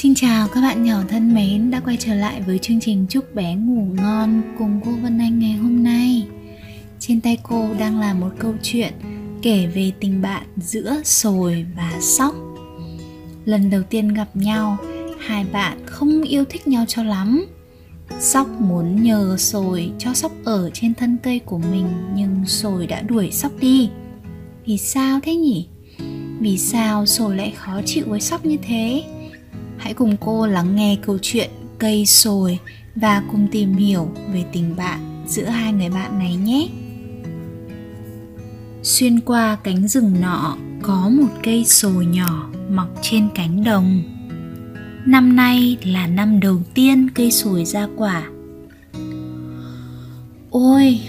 Xin chào các bạn nhỏ thân mến đã quay trở lại với chương trình Chúc bé ngủ ngon cùng cô Vân Anh ngày hôm nay. Trên tay cô đang là một câu chuyện kể về tình bạn giữa sồi và sóc. Lần đầu tiên gặp nhau, hai bạn không yêu thích nhau cho lắm. Sóc muốn nhờ sồi cho sóc ở trên thân cây của mình nhưng sồi đã đuổi sóc đi. Vì sao thế nhỉ? Vì sao sồi lại khó chịu với sóc như thế? Hãy cùng cô lắng nghe câu chuyện cây sồi và cùng tìm hiểu về tình bạn giữa hai người bạn này nhé. Xuyên qua cánh rừng nọ có một cây sồi nhỏ mọc trên cánh đồng. Năm nay là năm đầu tiên cây sồi ra quả. Ôi,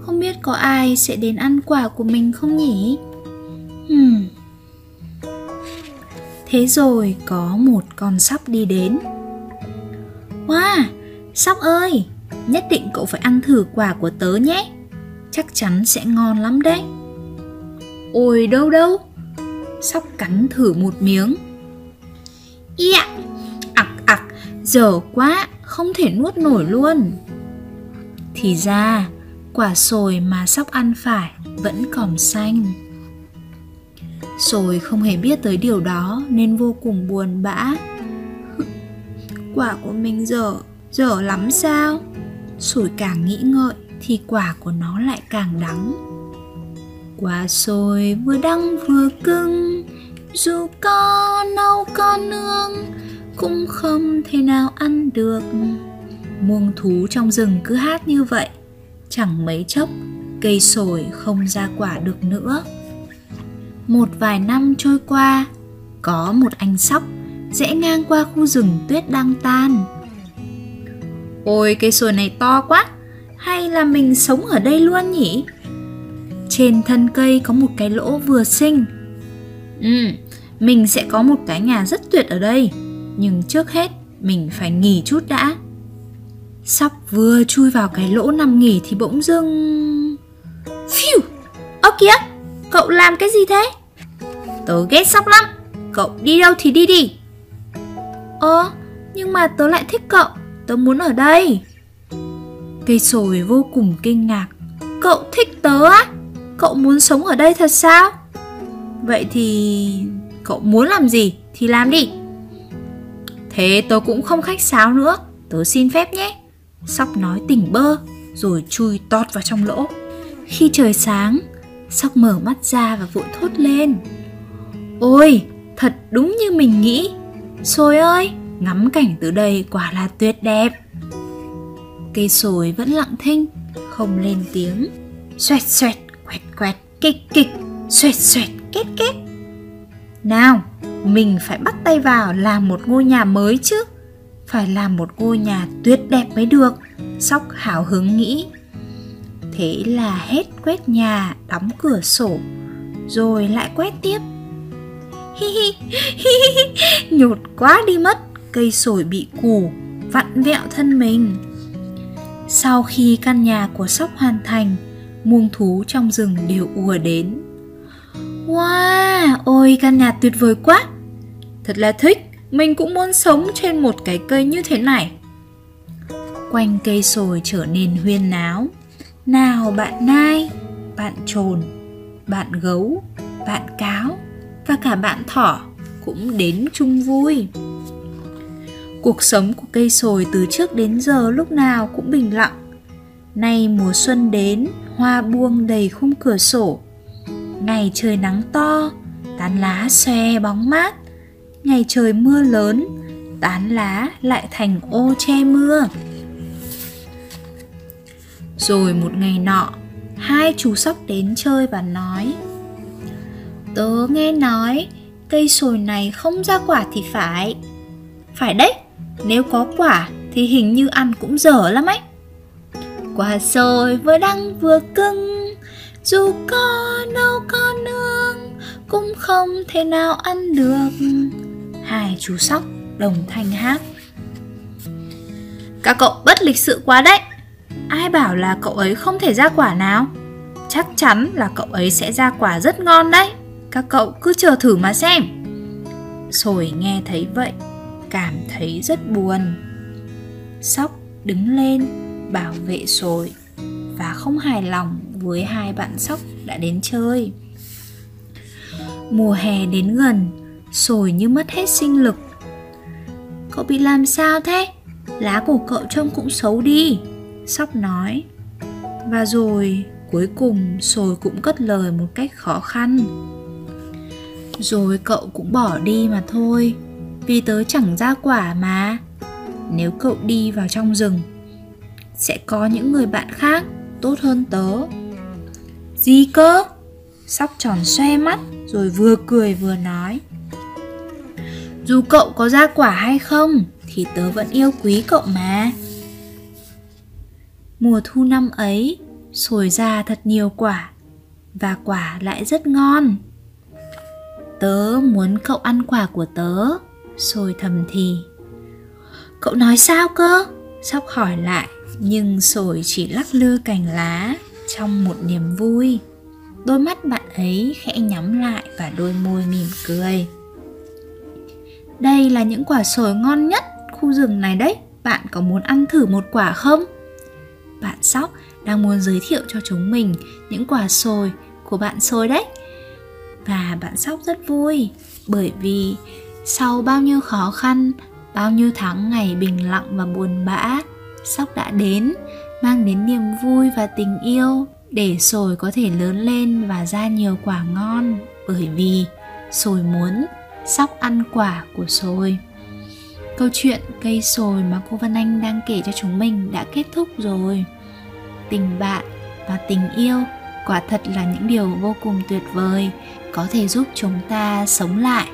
không biết có ai sẽ đến ăn quả của mình không nhỉ? Thế rồi có một con sóc đi đến. Wow, sóc ơi, nhất định cậu phải ăn thử quả của tớ nhé. Chắc chắn sẽ ngon lắm đấy. Ôi đâu đâu. Sóc cắn thử một miếng. Dạ, ặc ặc, dở quá, không thể nuốt nổi luôn. Thì ra, quả sồi mà sóc ăn phải vẫn còn xanh rồi không hề biết tới điều đó nên vô cùng buồn bã. Quả của mình dở, dở lắm sao? Sủi càng nghĩ ngợi thì quả của nó lại càng đắng. Quả sồi vừa đắng vừa cưng Dù có nâu có nương Cũng không thể nào ăn được. Muông thú trong rừng cứ hát như vậy Chẳng mấy chốc cây sồi không ra quả được nữa một vài năm trôi qua, có một anh sóc rẽ ngang qua khu rừng tuyết đang tan. Ôi cây sồi này to quá, hay là mình sống ở đây luôn nhỉ? Trên thân cây có một cái lỗ vừa xinh. Ừ mình sẽ có một cái nhà rất tuyệt ở đây, nhưng trước hết mình phải nghỉ chút đã. Sóc vừa chui vào cái lỗ nằm nghỉ thì bỗng dưng phiu ơ kìa, Cậu làm cái gì thế? Tớ ghét sóc lắm. Cậu đi đâu thì đi đi. Ơ, nhưng mà tớ lại thích cậu. Tớ muốn ở đây. Cây sồi vô cùng kinh ngạc. Cậu thích tớ á? Cậu muốn sống ở đây thật sao? Vậy thì cậu muốn làm gì thì làm đi. Thế tớ cũng không khách sáo nữa. Tớ xin phép nhé. Sóc nói tỉnh bơ Rồi chui tót vào trong lỗ. Khi trời sáng Sóc mở mắt ra và vội thốt lên Ôi, thật đúng như mình nghĩ. Sồi ơi, ngắm cảnh từ đây quả là tuyệt đẹp. Cây sồi vẫn lặng thinh, không lên tiếng. Xoẹt xoẹt, quẹt quẹt, kịch kịch Xoẹt xoẹt, két két. Nào, mình phải bắt tay vào làm một ngôi nhà mới chứ. Phải làm một ngôi nhà tuyệt đẹp mới được Sóc hào hứng nghĩ. Thế là hết quét nhà, đóng cửa sổ Rồi lại quét tiếp. nhột quá đi mất Cây sồi bị củ, vặn vẹo thân mình. Sau khi căn nhà của sóc hoàn thành Muông thú trong rừng đều ùa đến. Wow, ôi căn nhà tuyệt vời quá. Thật là thích, mình cũng muốn sống trên một cái cây như thế này. Quanh cây sồi trở nên huyên náo. Nào bạn nai, bạn trồn, bạn gấu, bạn cáo và cả bạn thỏ cũng đến chung vui. Cuộc sống của cây sồi từ trước đến giờ lúc nào cũng bình lặng. Nay mùa xuân đến, hoa buông đầy khung cửa sổ. Ngày trời nắng to, tán lá xòe bóng mát. Ngày trời mưa lớn, tán lá lại thành ô che mưa. Rồi một ngày nọ, hai chú sóc đến chơi và nói Tớ nghe nói cây sồi này không ra quả thì phải. Phải đấy, nếu có quả thì hình như ăn cũng dở lắm ấy. Quả sồi vừa đắng vừa cưng Dù có nấu có nương Cũng không thể nào ăn được. Hai chú sóc đồng thanh hát. Các cậu bất lịch sự quá đấy. Ai bảo là cậu ấy không thể ra quả nào? Chắc chắn là cậu ấy sẽ ra quả rất ngon đấy các cậu cứ chờ thử mà xem. Sồi nghe thấy vậy, cảm thấy rất buồn. Sóc đứng lên, bảo vệ sồi, và không hài lòng với hai bạn sóc đã đến chơi. Mùa hè đến gần, sồi như mất hết sinh lực. Cậu bị làm sao thế? Lá của cậu trông cũng xấu đi, sóc nói. Và rồi cuối cùng sồi cũng cất lời một cách khó khăn rồi cậu cũng bỏ đi mà thôi. Vì tớ chẳng ra quả mà. Nếu cậu đi vào trong rừng, sẽ có những người bạn khác tốt hơn tớ. Gì cơ? Sóc tròn xoe mắt rồi vừa cười vừa nói. Dù cậu có ra quả hay không, thì tớ vẫn yêu quý cậu mà. Mùa thu năm ấy sồi ra thật nhiều quả và quả lại rất ngon tớ muốn cậu ăn quả của tớ. Sồi thầm thì, cậu nói sao cơ? Sóc hỏi lại, nhưng sồi chỉ lắc lư cành lá trong một niềm vui. Đôi mắt bạn ấy khẽ nhắm lại và đôi môi mỉm cười. Đây là những quả sồi ngon nhất khu rừng này đấy. Bạn có muốn ăn thử một quả không? Bạn sóc đang muốn giới thiệu cho chúng mình những quả sồi của bạn sồi đấy và bạn sóc rất vui, bởi vì sau bao nhiêu khó khăn, bao nhiêu tháng ngày bình lặng và buồn bã, sóc đã đến, mang đến niềm vui và tình yêu để sồi có thể lớn lên và ra nhiều quả ngon. Bởi vì sồi muốn sóc ăn quả của sồi. Câu chuyện cây sồi mà cô Văn Anh đang kể cho chúng mình đã kết thúc rồi. Tình bạn và tình yêu quả thật là những điều vô cùng tuyệt vời có thể giúp chúng ta sống lại,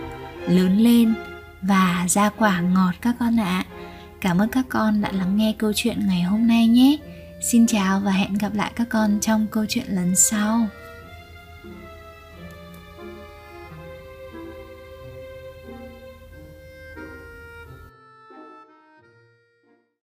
lớn lên và ra quả ngọt các con ạ à. cảm ơn các con đã lắng nghe câu chuyện ngày hôm nay nhé xin chào và hẹn gặp lại các con trong câu chuyện lần sau